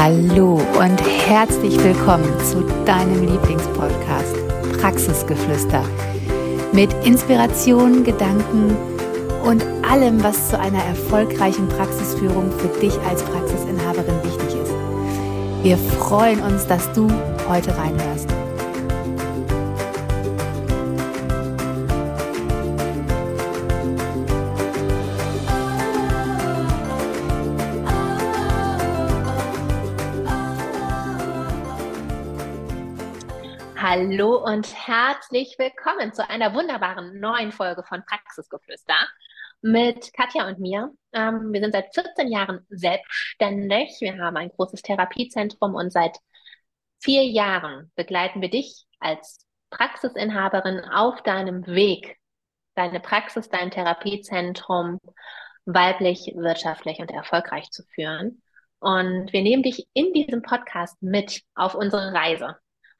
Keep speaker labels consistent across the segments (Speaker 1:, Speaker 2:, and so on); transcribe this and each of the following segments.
Speaker 1: Hallo und herzlich willkommen zu deinem Lieblingspodcast Praxisgeflüster mit Inspiration, Gedanken und allem, was zu einer erfolgreichen Praxisführung für dich als Praxisinhaberin wichtig ist. Wir freuen uns, dass du heute reinhörst.
Speaker 2: Hallo und herzlich willkommen zu einer wunderbaren neuen Folge von Praxisgeflüster mit Katja und mir. Ähm, wir sind seit 14 Jahren selbstständig. Wir haben ein großes Therapiezentrum und seit vier Jahren begleiten wir dich als Praxisinhaberin auf deinem Weg, deine Praxis, dein Therapiezentrum weiblich, wirtschaftlich und erfolgreich zu führen. Und wir nehmen dich in diesem Podcast mit auf unsere Reise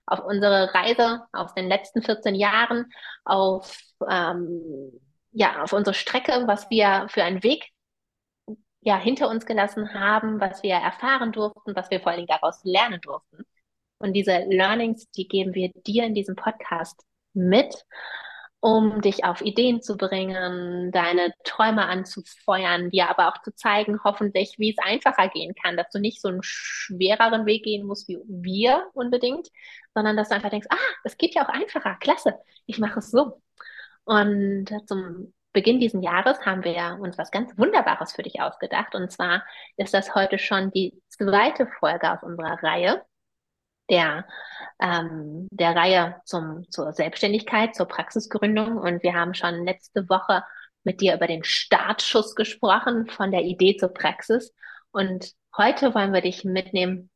Speaker 2: auf unsere Reise aus den letzten 14 Jahren, auf, ähm, ja, auf unsere Strecke, was wir für einen Weg ja, hinter uns gelassen haben, was wir erfahren durften, was wir vor allen Dingen daraus lernen durften. Und diese Learnings, die geben wir dir in diesem Podcast mit um dich auf Ideen zu bringen, deine Träume anzufeuern, dir aber auch zu zeigen, hoffentlich, wie es einfacher gehen kann, dass du nicht so einen schwereren Weg gehen musst wie wir unbedingt, sondern dass du einfach denkst, ah, es geht ja auch einfacher, klasse, ich mache es so. Und zum Beginn dieses Jahres haben wir uns was ganz Wunderbares für dich ausgedacht. Und zwar ist das heute schon die zweite Folge aus unserer Reihe der, ähm, der Reihe zum, zur Selbstständigkeit, zur Praxisgründung. Und wir haben schon letzte Woche mit dir über den Startschuss gesprochen, von der Idee zur Praxis. Und heute wollen wir dich mitnehmen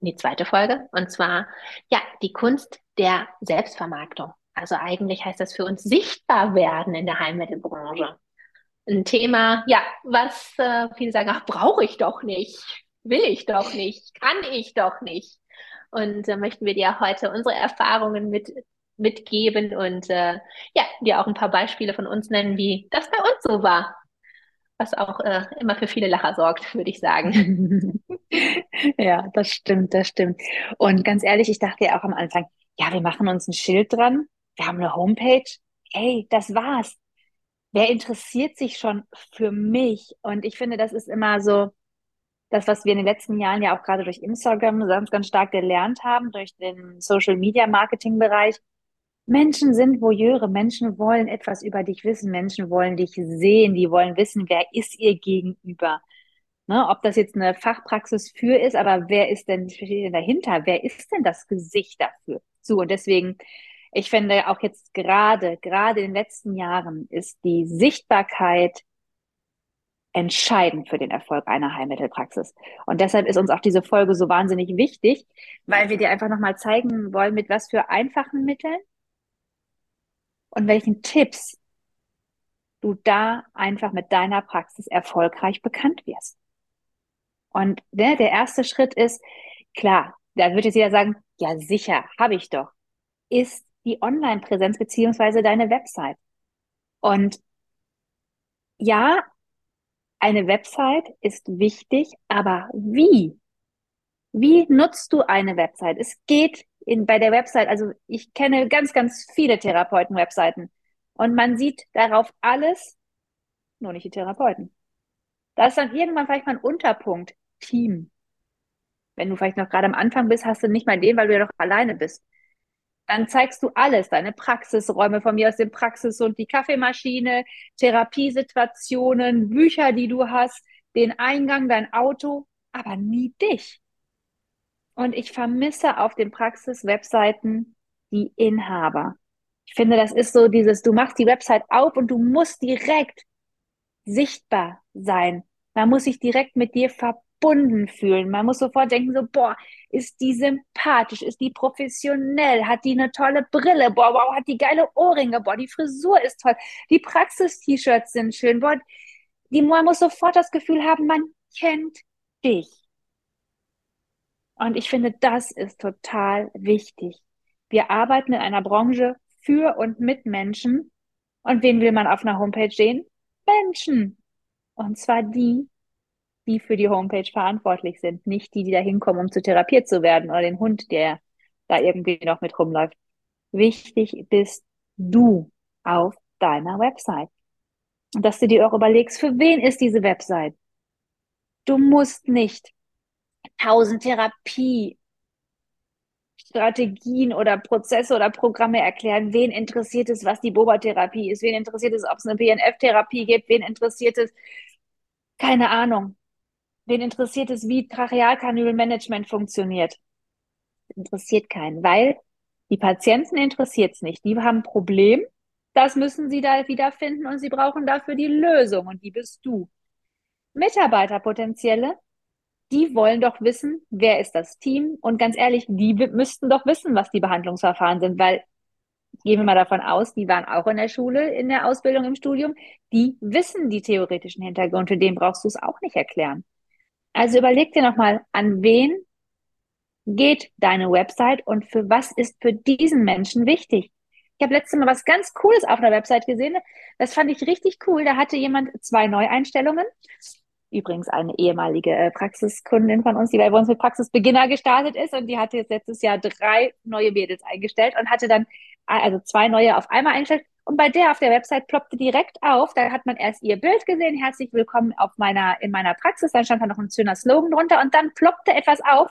Speaker 2: in die zweite Folge. Und zwar, ja, die Kunst der Selbstvermarktung. Also eigentlich heißt das für uns sichtbar werden in der Heilmittelbranche. Ein Thema, ja, was äh, viele sagen, ach, brauche ich doch nicht, will ich doch nicht, kann ich doch nicht. Und äh, möchten wir dir heute unsere Erfahrungen mit, mitgeben und äh, ja, dir auch ein paar Beispiele von uns nennen, wie das bei uns so war. Was auch äh, immer für viele Lacher sorgt, würde ich sagen.
Speaker 1: ja, das stimmt, das stimmt. Und ganz ehrlich, ich dachte ja auch am Anfang, ja, wir machen uns ein Schild dran, wir haben eine Homepage. Hey, das war's. Wer interessiert sich schon für mich? Und ich finde, das ist immer so, das, was wir in den letzten Jahren ja auch gerade durch Instagram ganz, ganz stark gelernt haben, durch den Social Media Marketing Bereich. Menschen sind Voyeure, Menschen wollen etwas über dich wissen, Menschen wollen dich sehen, die wollen wissen, wer ist ihr Gegenüber. Ne, ob das jetzt eine Fachpraxis für ist, aber wer ist denn, denn dahinter? Wer ist denn das Gesicht dafür? So, und deswegen, ich finde auch jetzt gerade, gerade in den letzten Jahren ist die Sichtbarkeit entscheidend für den Erfolg einer Heilmittelpraxis. Und deshalb ist uns auch diese Folge so wahnsinnig wichtig, weil wir dir einfach nochmal zeigen wollen, mit was für einfachen Mitteln und welchen Tipps du da einfach mit deiner Praxis erfolgreich bekannt wirst. Und ne, der erste Schritt ist, klar, da wird jetzt jeder sagen, ja sicher, habe ich doch, ist die Online-Präsenz beziehungsweise deine Website. Und ja, eine Website ist wichtig, aber wie? Wie nutzt du eine Website? Es geht in, bei der Website, also ich kenne ganz, ganz viele Therapeuten-Webseiten und man sieht darauf alles, nur nicht die Therapeuten. Da ist dann irgendwann vielleicht mal ein Unterpunkt, Team. Wenn du vielleicht noch gerade am Anfang bist, hast du nicht mal den, weil du ja noch alleine bist. Dann zeigst du alles, deine Praxisräume von mir aus dem Praxis und die Kaffeemaschine, Therapiesituationen, Bücher, die du hast, den Eingang, dein Auto, aber nie dich. Und ich vermisse auf den Praxis-Webseiten die Inhaber. Ich finde, das ist so dieses, du machst die Website auf und du musst direkt sichtbar sein. Man muss sich direkt mit dir verbinden verbunden fühlen. Man muss sofort denken, so, boah, ist die sympathisch, ist die professionell, hat die eine tolle Brille, boah, wow, hat die geile Ohrringe, boah, die Frisur ist toll, die Praxis-T-Shirts sind schön, boah, die, man muss sofort das Gefühl haben, man kennt dich. Und ich finde, das ist total wichtig. Wir arbeiten in einer Branche für und mit Menschen. Und wen will man auf einer Homepage sehen? Menschen. Und zwar die, die für die Homepage verantwortlich sind, nicht die, die da hinkommen, um zu therapiert zu werden oder den Hund, der da irgendwie noch mit rumläuft. Wichtig bist du auf deiner Website. Und dass du dir auch überlegst, für wen ist diese Website? Du musst nicht tausend Therapie Strategien oder Prozesse oder Programme erklären. Wen interessiert es, was die Boba-Therapie ist? Wen interessiert es, ob es eine BNF-Therapie gibt? Wen interessiert es? Keine Ahnung. Wen interessiert es, wie Trachealkanülmanagement funktioniert? Interessiert keinen, weil die Patienten interessiert es nicht. Die haben ein Problem, das müssen sie da wiederfinden und sie brauchen dafür die Lösung und die bist du. Mitarbeiterpotenzielle die wollen doch wissen, wer ist das Team? Und ganz ehrlich, die müssten doch wissen, was die Behandlungsverfahren sind, weil gehen wir mal davon aus, die waren auch in der Schule, in der Ausbildung, im Studium, die wissen die theoretischen Hintergründe, dem brauchst du es auch nicht erklären. Also überleg dir nochmal, an wen geht deine Website und für was ist für diesen Menschen wichtig? Ich habe letztes Mal was ganz Cooles auf einer Website gesehen. Das fand ich richtig cool. Da hatte jemand zwei Neueinstellungen übrigens eine ehemalige äh, Praxiskundin von uns, die bei uns mit Praxisbeginner gestartet ist und die hatte jetzt letztes Jahr drei neue Mädels eingestellt und hatte dann also zwei neue auf einmal eingestellt. Und bei der auf der Website ploppte direkt auf, da hat man erst ihr Bild gesehen, herzlich willkommen auf meiner, in meiner Praxis, dann stand da noch ein schöner Slogan drunter und dann ploppte etwas auf,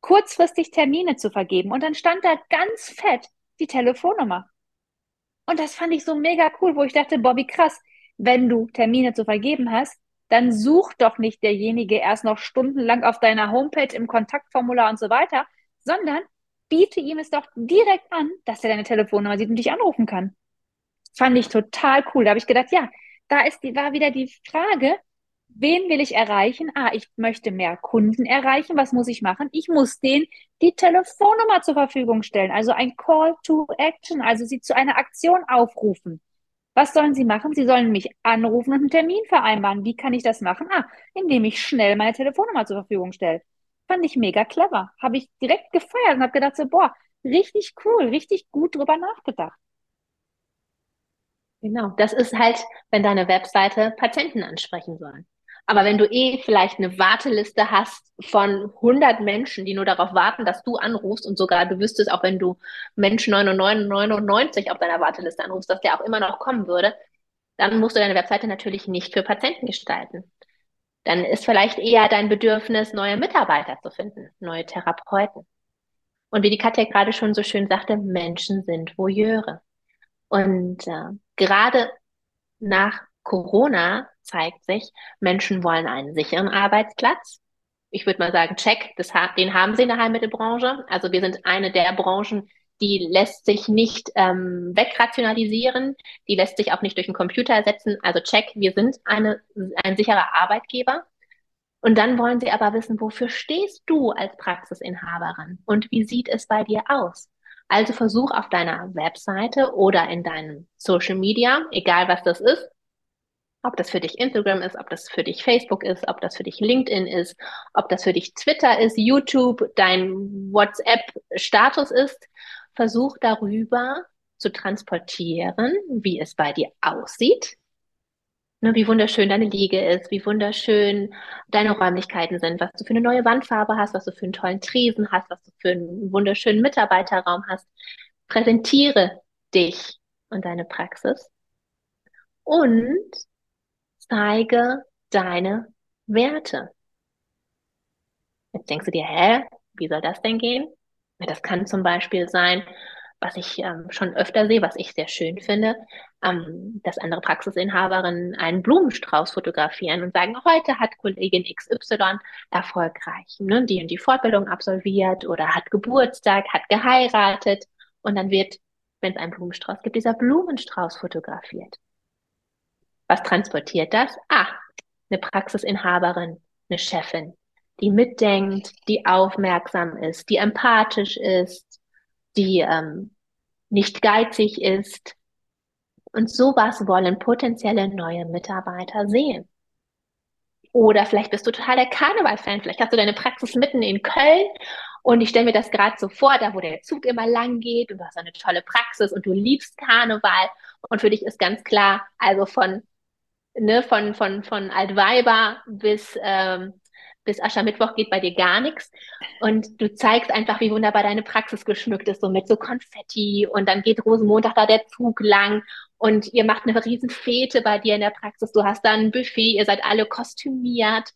Speaker 1: kurzfristig Termine zu vergeben. Und dann stand da ganz fett die Telefonnummer. Und das fand ich so mega cool, wo ich dachte, Bobby, krass, wenn du Termine zu vergeben hast, dann sucht doch nicht derjenige erst noch stundenlang auf deiner Homepage im Kontaktformular und so weiter, sondern biete ihm es doch direkt an, dass er deine Telefonnummer sieht und dich anrufen kann. Fand ich total cool. Da habe ich gedacht, ja, da ist die, war wieder die Frage, wen will ich erreichen? Ah, ich möchte mehr Kunden erreichen. Was muss ich machen? Ich muss denen die Telefonnummer zur Verfügung stellen. Also ein Call to Action, also sie zu einer Aktion aufrufen. Was sollen Sie machen? Sie sollen mich anrufen und einen Termin vereinbaren. Wie kann ich das machen? Ah, indem ich schnell meine Telefonnummer zur Verfügung stelle. Fand ich mega clever. Habe ich direkt gefeiert und habe gedacht so, boah, richtig cool, richtig gut drüber nachgedacht.
Speaker 2: Genau, das ist halt, wenn deine Webseite Patienten ansprechen soll. Aber wenn du eh vielleicht eine Warteliste hast von 100 Menschen, die nur darauf warten, dass du anrufst und sogar du wüsstest, auch wenn du Mensch 99, auf deiner Warteliste anrufst, dass der auch immer noch kommen würde, dann musst du deine Webseite natürlich nicht für Patienten gestalten. Dann ist vielleicht eher dein Bedürfnis, neue Mitarbeiter zu finden, neue Therapeuten. Und wie die Katja gerade schon so schön sagte, Menschen sind Voyeure. Und äh, gerade nach Corona zeigt sich, Menschen wollen einen sicheren Arbeitsplatz. Ich würde mal sagen, check, das, den haben sie in der Heilmittelbranche. Also wir sind eine der Branchen, die lässt sich nicht ähm, wegrationalisieren, die lässt sich auch nicht durch einen Computer ersetzen. Also check, wir sind eine, ein sicherer Arbeitgeber. Und dann wollen sie aber wissen, wofür stehst du als Praxisinhaberin und wie sieht es bei dir aus? Also versuch auf deiner Webseite oder in deinem Social Media, egal was das ist, ob das für dich Instagram ist, ob das für dich Facebook ist, ob das für dich LinkedIn ist, ob das für dich Twitter ist, YouTube, dein WhatsApp-Status ist. Versuch darüber zu transportieren, wie es bei dir aussieht, ne, wie wunderschön deine Liege ist, wie wunderschön deine Räumlichkeiten sind, was du für eine neue Wandfarbe hast, was du für einen tollen Tresen hast, was du für einen wunderschönen Mitarbeiterraum hast. Präsentiere dich und deine Praxis. Und zeige deine Werte. Jetzt denkst du dir, hä, wie soll das denn gehen? Das kann zum Beispiel sein, was ich ähm, schon öfter sehe, was ich sehr schön finde, ähm, dass andere Praxisinhaberinnen einen Blumenstrauß fotografieren und sagen, heute hat Kollegin XY erfolgreich ne, die und die Fortbildung absolviert oder hat Geburtstag, hat geheiratet und dann wird, wenn es einen Blumenstrauß gibt, dieser Blumenstrauß fotografiert. Was transportiert das? Ah, eine Praxisinhaberin, eine Chefin, die mitdenkt, die aufmerksam ist, die empathisch ist, die ähm, nicht geizig ist. Und sowas wollen potenzielle neue Mitarbeiter sehen. Oder vielleicht bist du total der Karneval-Fan. Vielleicht hast du deine Praxis mitten in Köln und ich stelle mir das gerade so vor, da wo der Zug immer lang geht und du hast eine tolle Praxis und du liebst Karneval und für dich ist ganz klar, also von ne, von, von, von Altweiber bis, ähm, bis Aschermittwoch geht bei dir gar nichts. Und du zeigst einfach, wie wunderbar deine Praxis geschmückt ist, so mit so Konfetti. Und dann geht Rosenmontag da der Zug lang und ihr macht eine riesen Fete bei dir in der Praxis. Du hast da ein Buffet, ihr seid alle kostümiert.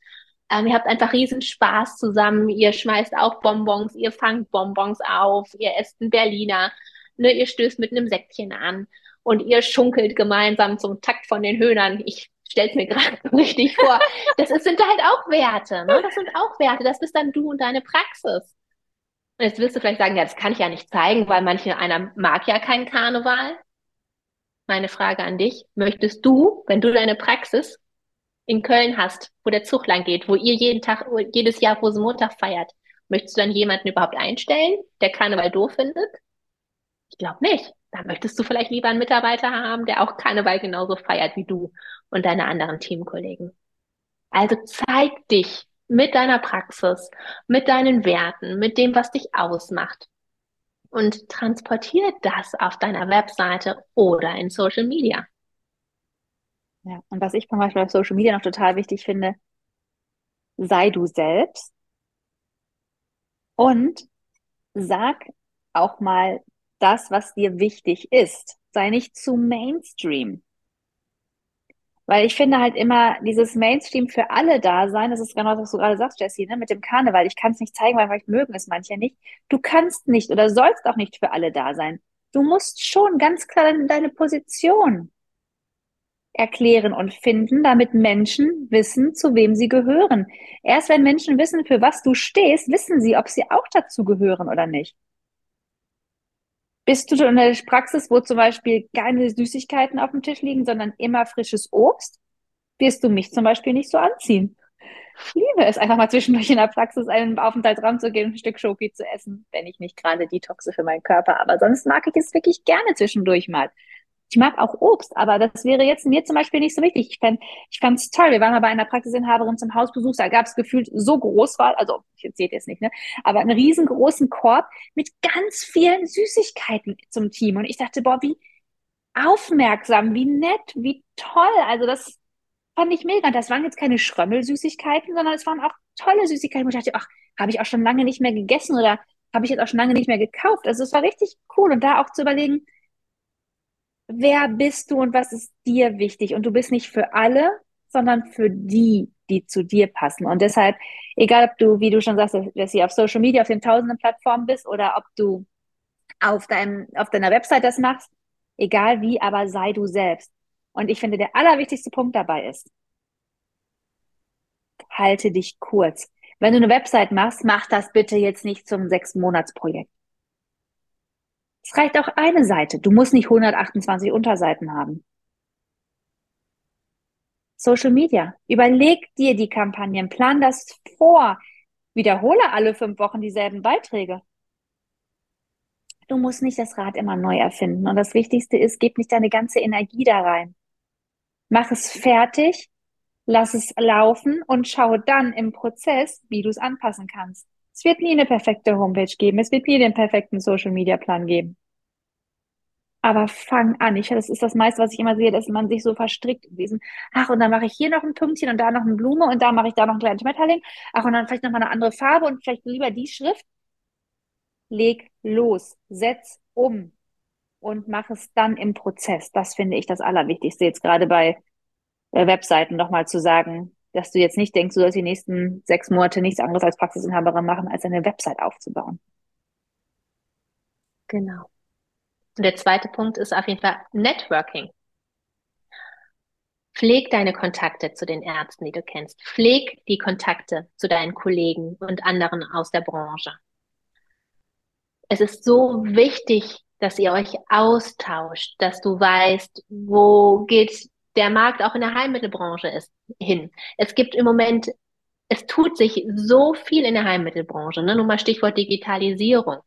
Speaker 2: Ähm, ihr habt einfach riesen Spaß zusammen. Ihr schmeißt auch Bonbons, ihr fangt Bonbons auf, ihr esst einen Berliner, ne, ihr stößt mit einem Säckchen an und ihr schunkelt gemeinsam zum Takt von den Höhnern. Ich stell's mir gerade richtig vor. Das ist, sind halt auch Werte, ne? Das sind auch Werte. Das bist dann du und deine Praxis. Und jetzt wirst du vielleicht sagen, ja, das kann ich ja nicht zeigen, weil manche einer mag ja keinen Karneval. Meine Frage an dich, möchtest du, wenn du deine Praxis in Köln hast, wo der Zug lang geht, wo ihr jeden Tag, jedes Jahr Rosenmontag feiert, möchtest du dann jemanden überhaupt einstellen, der Karneval doof findet? Ich glaube nicht. Da möchtest du vielleicht lieber einen Mitarbeiter haben, der auch Karneval genauso feiert wie du und deine anderen Teamkollegen. Also zeig dich mit deiner Praxis, mit deinen Werten, mit dem, was dich ausmacht. Und transportiere das auf deiner Webseite oder in Social Media.
Speaker 1: Ja, und was ich zum Beispiel auf Social Media noch total wichtig finde, sei du selbst und sag auch mal das, was dir wichtig ist. Sei nicht zu Mainstream. Weil ich finde halt immer dieses Mainstream für alle da sein, das ist genau das, was du gerade sagst, Jessie, ne, mit dem Karneval. Ich kann es nicht zeigen, weil vielleicht mögen es manche nicht. Du kannst nicht oder sollst auch nicht für alle da sein. Du musst schon ganz klar deine Position erklären und finden, damit Menschen wissen, zu wem sie gehören. Erst wenn Menschen wissen, für was du stehst, wissen sie, ob sie auch dazu gehören oder nicht. Bist du in der Praxis, wo zum Beispiel keine Süßigkeiten auf dem Tisch liegen, sondern immer frisches Obst, wirst du mich zum Beispiel nicht so anziehen. Ich liebe es, einfach mal zwischendurch in der Praxis einen Aufenthaltsraum zu gehen, ein Stück Schoki zu essen, wenn ich nicht gerade detoxe für meinen Körper. Aber sonst mag ich es wirklich gerne zwischendurch mal. Ich mag auch Obst, aber das wäre jetzt mir zum Beispiel nicht so wichtig. Ich fand ich fand's toll. Wir waren mal bei einer Praxisinhaberin zum Hausbesuch, da gab es gefühlt so groß war, also ich seht jetzt nicht, ne? Aber einen riesengroßen Korb mit ganz vielen Süßigkeiten zum Team. Und ich dachte, boah, wie aufmerksam, wie nett, wie toll. Also das fand ich mega. Das waren jetzt keine Schrömmelsüßigkeiten, sondern es waren auch tolle Süßigkeiten. Und ich dachte, ach, habe ich auch schon lange nicht mehr gegessen oder habe ich jetzt auch schon lange nicht mehr gekauft. Also es war richtig cool. Und da auch zu überlegen, wer bist du und was ist dir wichtig? Und du bist nicht für alle, sondern für die, die zu dir passen. Und deshalb, egal ob du, wie du schon sagst, dass du auf Social Media, auf den tausenden Plattformen bist oder ob du auf, deinem, auf deiner Website das machst, egal wie, aber sei du selbst. Und ich finde, der allerwichtigste Punkt dabei ist, halte dich kurz. Wenn du eine Website machst, mach das bitte jetzt nicht zum sechs Monats Projekt. Es reicht auch eine Seite. Du musst nicht 128 Unterseiten haben. Social Media. Überleg dir die Kampagnen, plan das vor. Wiederhole alle fünf Wochen dieselben Beiträge. Du musst nicht das Rad immer neu erfinden. Und das Wichtigste ist, gib nicht deine ganze Energie da rein. Mach es fertig, lass es laufen und schau dann im Prozess, wie du es anpassen kannst. Es wird nie eine perfekte Homepage geben. Es wird nie den perfekten Social Media Plan geben. Aber fang an. Ich, das ist das meiste, was ich immer sehe, dass man sich so verstrickt in diesem, ach, und dann mache ich hier noch ein Pünktchen und da noch eine Blume und da mache ich da noch ein kleines Schmetterling. Ach, und dann vielleicht noch mal eine andere Farbe und vielleicht lieber die Schrift. Leg los, setz um und mach es dann im Prozess. Das finde ich das Allerwichtigste jetzt gerade bei Webseiten nochmal zu sagen, dass du jetzt nicht denkst, du sollst die nächsten sechs Monate nichts anderes als Praxisinhaberin machen, als eine Website aufzubauen.
Speaker 2: Genau. Und der zweite Punkt ist auf jeden Fall Networking. Pfleg deine Kontakte zu den Ärzten, die du kennst. Pfleg die Kontakte zu deinen Kollegen und anderen aus der Branche. Es ist so wichtig, dass ihr euch austauscht, dass du weißt, wo geht der Markt auch in der Heilmittelbranche ist, hin. Es gibt im Moment, es tut sich so viel in der Heilmittelbranche, ne? Nur mal Stichwort Digitalisierung.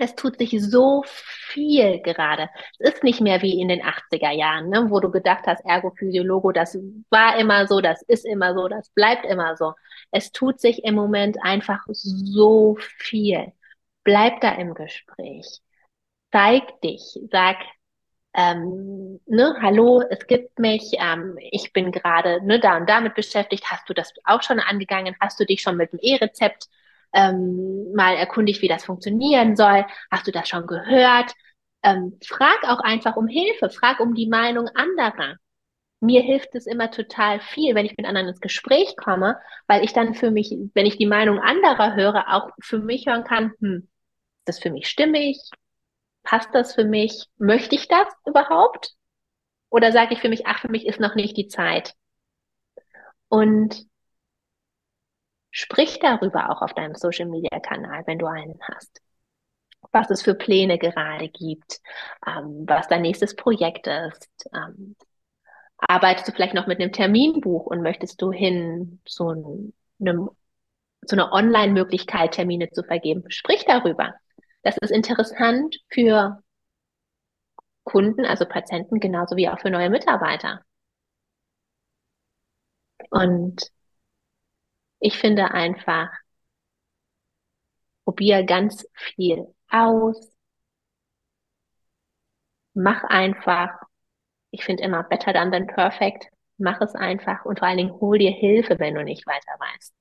Speaker 2: Es tut sich so viel gerade. Es ist nicht mehr wie in den 80er Jahren, ne, wo du gedacht hast, Ergophysiologo, das war immer so, das ist immer so, das bleibt immer so. Es tut sich im Moment einfach so viel. Bleib da im Gespräch. Zeig dich. Sag, ähm, ne, hallo, es gibt mich, ähm, ich bin gerade ne, da und damit beschäftigt. Hast du das auch schon angegangen? Hast du dich schon mit dem E-Rezept ähm, mal erkundigt, wie das funktionieren soll? Hast du das schon gehört? Ähm, frag auch einfach um Hilfe, frag um die Meinung anderer. Mir hilft es immer total viel, wenn ich mit anderen ins Gespräch komme, weil ich dann für mich, wenn ich die Meinung anderer höre, auch für mich hören kann, hm, ist das für mich stimmig? Passt das für mich? Möchte ich das überhaupt? Oder sage ich für mich, ach, für mich ist noch nicht die Zeit? Und sprich darüber auch auf deinem Social Media Kanal, wenn du einen hast was es für Pläne gerade gibt, ähm, was dein nächstes Projekt ist. Ähm, arbeitest du vielleicht noch mit einem Terminbuch und möchtest du hin zu einem zu einer Online-Möglichkeit, Termine zu vergeben. Sprich darüber. Das ist interessant für Kunden, also Patienten, genauso wie auch für neue Mitarbeiter. Und ich finde einfach, probier ganz viel aus. Mach einfach. Ich finde immer better than than perfect. Mach es einfach und vor allen Dingen hol dir Hilfe, wenn du nicht weiter weißt.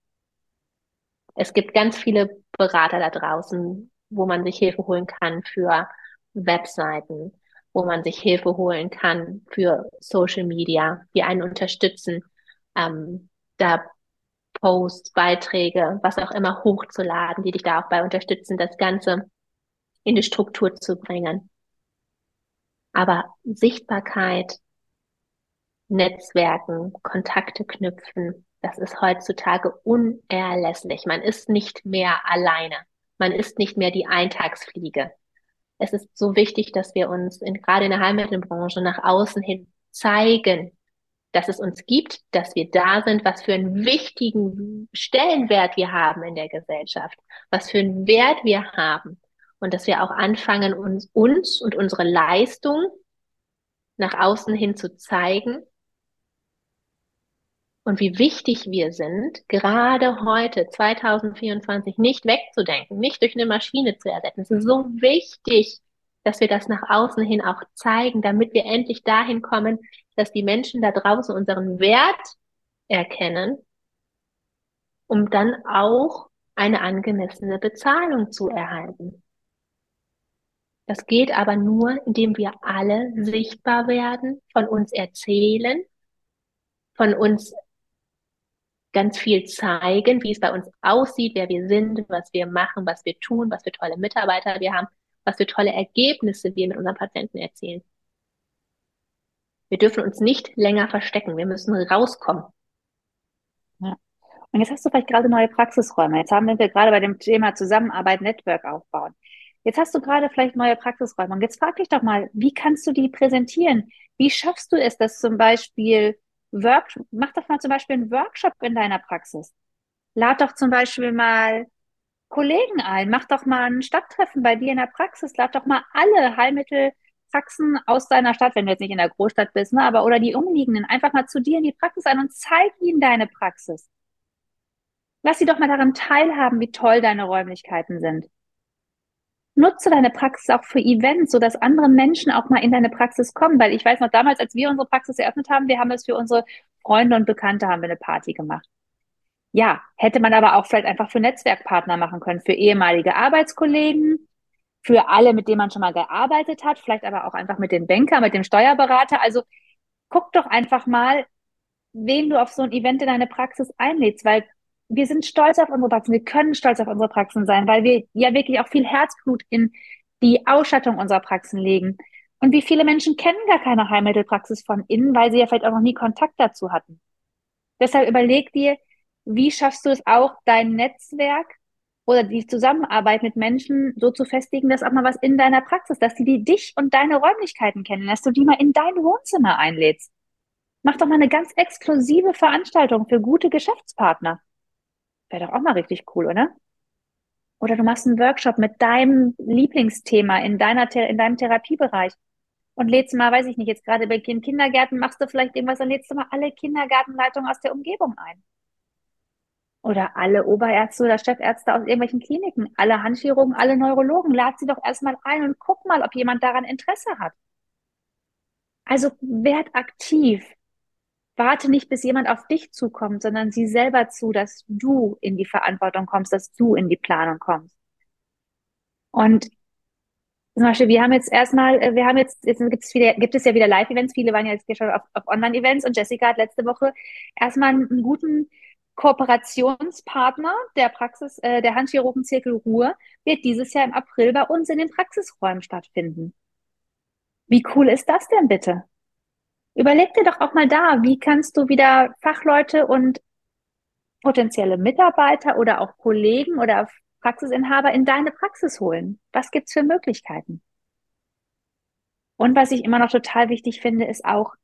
Speaker 2: Es gibt ganz viele Berater da draußen, wo man sich Hilfe holen kann für Webseiten, wo man sich Hilfe holen kann für Social Media, die einen unterstützen, ähm, da Posts, Beiträge, was auch immer hochzuladen, die dich da auch bei unterstützen, das Ganze in die Struktur zu bringen. Aber Sichtbarkeit, Netzwerken, Kontakte knüpfen, das ist heutzutage unerlässlich. Man ist nicht mehr alleine. Man ist nicht mehr die Eintagsfliege. Es ist so wichtig, dass wir uns in, gerade in der Heilmittelbranche nach außen hin zeigen, dass es uns gibt, dass wir da sind, was für einen wichtigen Stellenwert wir haben in der Gesellschaft, was für einen Wert wir haben und dass wir auch anfangen, uns, uns und unsere Leistung nach außen hin zu zeigen und wie wichtig wir sind, gerade heute, 2024, nicht wegzudenken, nicht durch eine Maschine zu ersetzen. Es ist so wichtig, dass wir das nach außen hin auch zeigen, damit wir endlich dahin kommen, dass die Menschen da draußen unseren Wert erkennen, um dann auch eine angemessene Bezahlung zu erhalten. Das geht aber nur, indem wir alle sichtbar werden, von uns erzählen, von uns ganz viel zeigen, wie es bei uns aussieht, wer wir sind, was wir machen, was wir tun, was für tolle Mitarbeiter wir haben, was für tolle Ergebnisse wir mit unseren Patienten erzielen. Wir dürfen uns nicht länger verstecken. Wir müssen rauskommen.
Speaker 1: Ja. Und jetzt hast du vielleicht gerade neue Praxisräume. Jetzt haben wir gerade bei dem Thema Zusammenarbeit, Network aufbauen. Jetzt hast du gerade vielleicht neue Praxisräume. Und jetzt frag dich doch mal, wie kannst du die präsentieren? Wie schaffst du es, dass zum Beispiel Work, mach doch mal zum Beispiel einen Workshop in deiner Praxis. Lad doch zum Beispiel mal Kollegen ein. Mach doch mal ein Stadttreffen bei dir in der Praxis. Lad doch mal alle Heilmittelpraxen aus deiner Stadt, wenn du jetzt nicht in der Großstadt bist, ne, aber oder die umliegenden, einfach mal zu dir in die Praxis ein und zeig ihnen deine Praxis. Lass sie doch mal daran teilhaben, wie toll deine Räumlichkeiten sind nutze deine Praxis auch für Events, sodass andere Menschen auch mal in deine Praxis kommen. Weil ich weiß noch damals, als wir unsere Praxis eröffnet haben, wir haben es für unsere Freunde und Bekannte haben wir eine Party gemacht. Ja, hätte man aber auch vielleicht einfach für Netzwerkpartner machen können, für ehemalige Arbeitskollegen, für alle, mit denen man schon mal gearbeitet hat, vielleicht aber auch einfach mit dem Banker, mit dem Steuerberater. Also guck doch einfach mal, wen du auf so ein Event in deine Praxis einlädst, weil wir sind stolz auf unsere Praxen, wir können stolz auf unsere Praxen sein, weil wir ja wirklich auch viel Herzblut in die Ausstattung unserer Praxen legen. Und wie viele Menschen kennen gar keine Heilmittelpraxis von innen, weil sie ja vielleicht auch noch nie Kontakt dazu hatten. Deshalb überleg dir, wie schaffst du es auch, dein Netzwerk oder die Zusammenarbeit mit Menschen so zu festigen, dass auch mal was in deiner Praxis, dass die, die dich und deine Räumlichkeiten kennen, dass du die mal in dein Wohnzimmer einlädst. Mach doch mal eine ganz exklusive Veranstaltung für gute Geschäftspartner. Wäre doch auch mal richtig cool, oder? Oder du machst einen Workshop mit deinem Lieblingsthema in deiner, in deinem Therapiebereich und lädst mal, weiß ich nicht, jetzt gerade bei den Kindergärten machst du vielleicht irgendwas, dann lädst du mal alle Kindergartenleitungen aus der Umgebung ein. Oder alle Oberärzte oder Chefärzte aus irgendwelchen Kliniken, alle Handchirurgen, alle Neurologen, lad sie doch erstmal ein und guck mal, ob jemand daran Interesse hat. Also werd aktiv. Warte nicht, bis jemand auf dich zukommt, sondern sieh selber zu, dass du in die Verantwortung kommst, dass du in die Planung kommst. Und zum Beispiel, wir haben jetzt erstmal, äh, wir haben jetzt, jetzt gibt es, wieder, gibt es ja wieder Live-Events, viele waren ja jetzt schon auf, auf Online-Events und Jessica hat letzte Woche erstmal einen guten Kooperationspartner der Praxis, äh, der Handchirurgenzirkel Ruhr, wird dieses Jahr im April bei uns in den Praxisräumen stattfinden. Wie cool ist das denn bitte? Überleg dir doch auch mal da, wie kannst du wieder Fachleute und potenzielle Mitarbeiter oder auch Kollegen oder Praxisinhaber in deine Praxis holen? Was gibt's für Möglichkeiten? Und was ich immer noch total wichtig finde, ist auch,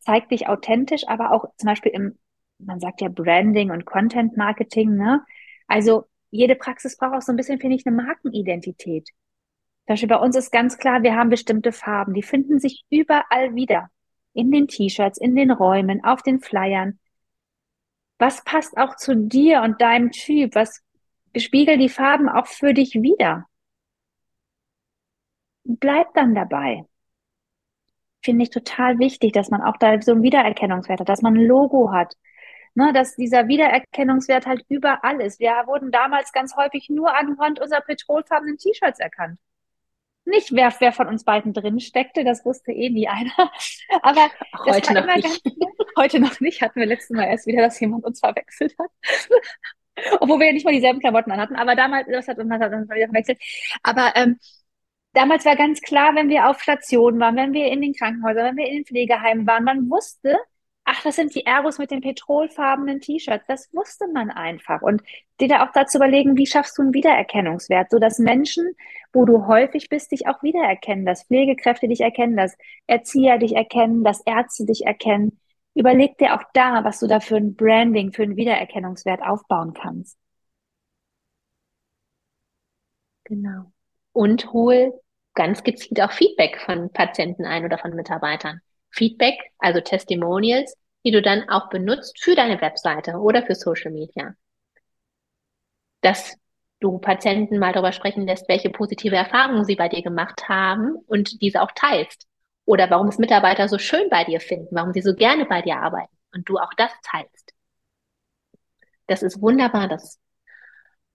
Speaker 1: zeig dich authentisch, aber auch zum Beispiel im, man sagt ja Branding und Content Marketing, ne? Also jede Praxis braucht auch so ein bisschen, finde ich, eine Markenidentität. Beispiel bei uns ist ganz klar, wir haben bestimmte Farben, die finden sich überall wieder. In den T-Shirts, in den Räumen, auf den Flyern was passt auch zu dir und deinem Typ? Was spiegel die Farben auch für dich wieder? Bleib dann dabei. Finde ich total wichtig, dass man auch da so einen Wiedererkennungswert hat, dass man ein Logo hat, ne, dass dieser Wiedererkennungswert halt überall ist. Wir wurden damals ganz häufig nur anhand unserer petrolfarbenen T-Shirts erkannt. Nicht, wer, wer von uns beiden drin steckte, das wusste eh nie einer. Aber
Speaker 2: heute noch nicht.
Speaker 1: Ganz, heute noch nicht. Hatten wir letztes Mal erst wieder, dass jemand uns verwechselt hat. Obwohl wir ja nicht mal dieselben Klamotten anhatten. Aber damals, das hat uns, hat uns wieder verwechselt. Aber ähm, damals war ganz klar, wenn wir auf Stationen waren, wenn wir in den Krankenhäusern, wenn wir in den Pflegeheimen waren, man wusste, ach, das sind die Ergos mit den petrolfarbenen T-Shirts. Das wusste man einfach. Und dir da auch dazu überlegen, wie schaffst du einen Wiedererkennungswert, so dass Menschen, wo du häufig bist, dich auch wiedererkennen, dass Pflegekräfte dich erkennen, dass Erzieher dich erkennen, dass Ärzte dich erkennen. Überleg dir auch da, was du da für ein Branding, für einen Wiedererkennungswert aufbauen kannst.
Speaker 2: Genau. Und hol ganz gezielt auch Feedback von Patienten ein oder von Mitarbeitern. Feedback, also Testimonials, die du dann auch benutzt für deine Webseite oder für Social Media. Dass du Patienten mal darüber sprechen lässt, welche positive Erfahrungen sie bei dir gemacht haben und diese auch teilst. Oder warum es Mitarbeiter so schön bei dir finden, warum sie so gerne bei dir arbeiten und du auch das teilst. Das ist wunderbar, das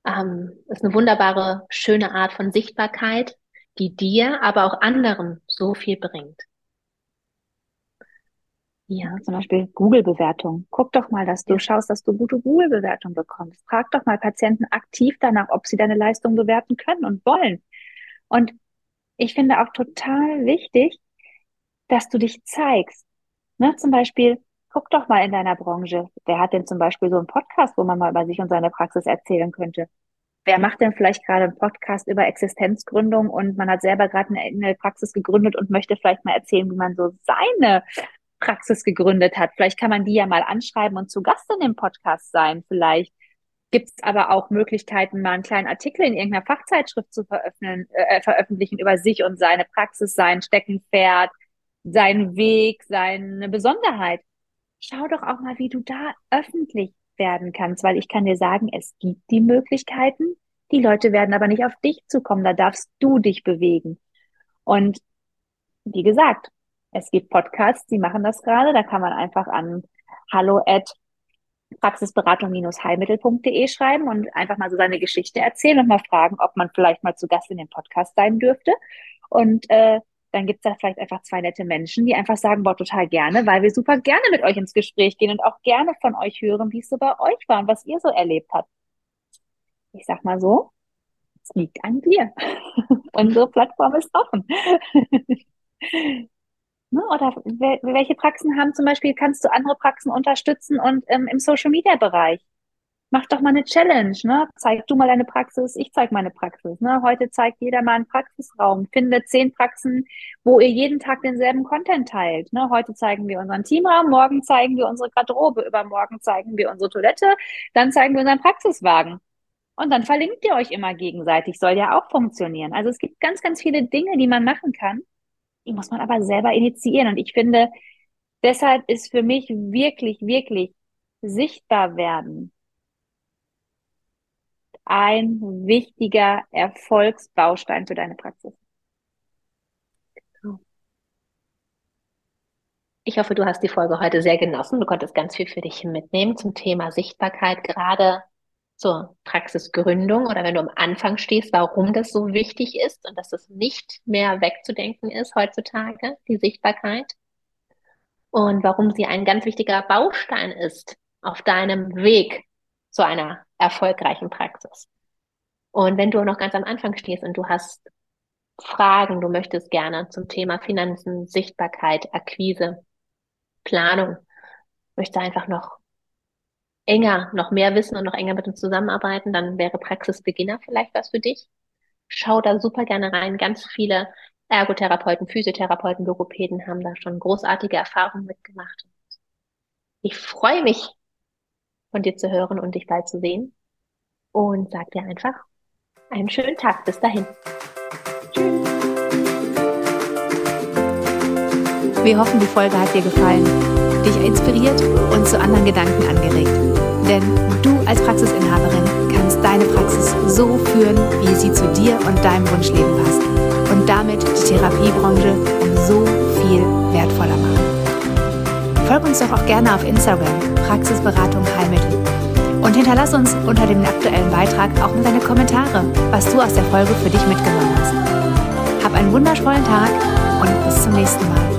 Speaker 2: ähm, ist eine wunderbare, schöne Art von Sichtbarkeit, die dir, aber auch anderen so viel bringt.
Speaker 1: Ja, zum Beispiel Google-Bewertung. Guck doch mal, dass du schaust, dass du gute Google-Bewertung bekommst. Frag doch mal Patienten aktiv danach, ob sie deine Leistung bewerten können und wollen. Und ich finde auch total wichtig, dass du dich zeigst. Ne, zum Beispiel, guck doch mal in deiner Branche. Wer hat denn zum Beispiel so einen Podcast, wo man mal über sich und seine Praxis erzählen könnte? Wer macht denn vielleicht gerade einen Podcast über Existenzgründung und man hat selber gerade eine, eine Praxis gegründet und möchte vielleicht mal erzählen, wie man so seine Praxis gegründet hat. Vielleicht kann man die ja mal anschreiben und zu Gast in dem Podcast sein. Vielleicht gibt es aber auch Möglichkeiten, mal einen kleinen Artikel in irgendeiner Fachzeitschrift zu veröffentlichen, äh, veröffentlichen über sich und seine Praxis, sein Steckenpferd, seinen Weg, seine Besonderheit. Schau doch auch mal, wie du da öffentlich werden kannst, weil ich kann dir sagen, es gibt die Möglichkeiten. Die Leute werden aber nicht auf dich zukommen, da darfst du dich bewegen. Und wie gesagt, es gibt Podcasts, die machen das gerade. Da kann man einfach an hallo at praxisberatung-heilmittel.de schreiben und einfach mal so seine Geschichte erzählen und mal fragen, ob man vielleicht mal zu Gast in dem Podcast sein dürfte. Und äh, dann gibt es da vielleicht einfach zwei nette Menschen, die einfach sagen, boah, total gerne, weil wir super gerne mit euch ins Gespräch gehen und auch gerne von euch hören, wie es so bei euch war und was ihr so erlebt habt. Ich sag mal so, es liegt an dir. Unsere Plattform ist offen. Ne? Oder welche Praxen haben zum Beispiel, kannst du andere Praxen unterstützen und ähm, im Social Media Bereich? Mach doch mal eine Challenge, ne? Zeig du mal deine Praxis, ich zeig meine Praxis. Ne? Heute zeigt jeder mal einen Praxisraum. Finde zehn Praxen, wo ihr jeden Tag denselben Content teilt. Ne? Heute zeigen wir unseren Teamraum, morgen zeigen wir unsere Garderobe, übermorgen zeigen wir unsere Toilette, dann zeigen wir unseren Praxiswagen. Und dann verlinkt ihr euch immer gegenseitig, soll ja auch funktionieren. Also es gibt ganz, ganz viele Dinge, die man machen kann, die muss man aber selber initiieren. Und ich finde, deshalb ist für mich wirklich, wirklich sichtbar werden ein wichtiger Erfolgsbaustein für deine Praxis.
Speaker 2: Ich hoffe, du hast die Folge heute sehr genossen. Du konntest ganz viel für dich mitnehmen zum Thema Sichtbarkeit, gerade zur Praxisgründung oder wenn du am Anfang stehst, warum das so wichtig ist und dass es nicht mehr wegzudenken ist heutzutage, die Sichtbarkeit. Und warum sie ein ganz wichtiger Baustein ist auf deinem Weg zu einer erfolgreichen Praxis. Und wenn du noch ganz am Anfang stehst und du hast Fragen, du möchtest gerne zum Thema Finanzen, Sichtbarkeit, Akquise, Planung, möchtest einfach noch enger, noch mehr wissen und noch enger mit uns zusammenarbeiten, dann wäre Praxisbeginner vielleicht was für dich. Schau da super gerne rein. Ganz viele Ergotherapeuten, Physiotherapeuten, Logopäden haben da schon großartige Erfahrungen mitgemacht. Ich freue mich, von dir zu hören und dich bald zu sehen. Und sag dir einfach einen schönen Tag. Bis dahin.
Speaker 3: Wir hoffen, die Folge hat dir gefallen, dich inspiriert und zu anderen Gedanken angeregt. Denn du als Praxisinhaberin kannst deine Praxis so führen, wie sie zu dir und deinem Wunschleben passt. Und damit die Therapiebranche um so viel wertvoller machen. Folg uns doch auch gerne auf Instagram, Praxisberatung Heilmittel. Und hinterlass uns unter dem aktuellen Beitrag auch deine Kommentare, was du aus der Folge für dich mitgenommen hast. Hab einen wundervollen Tag und bis zum nächsten Mal.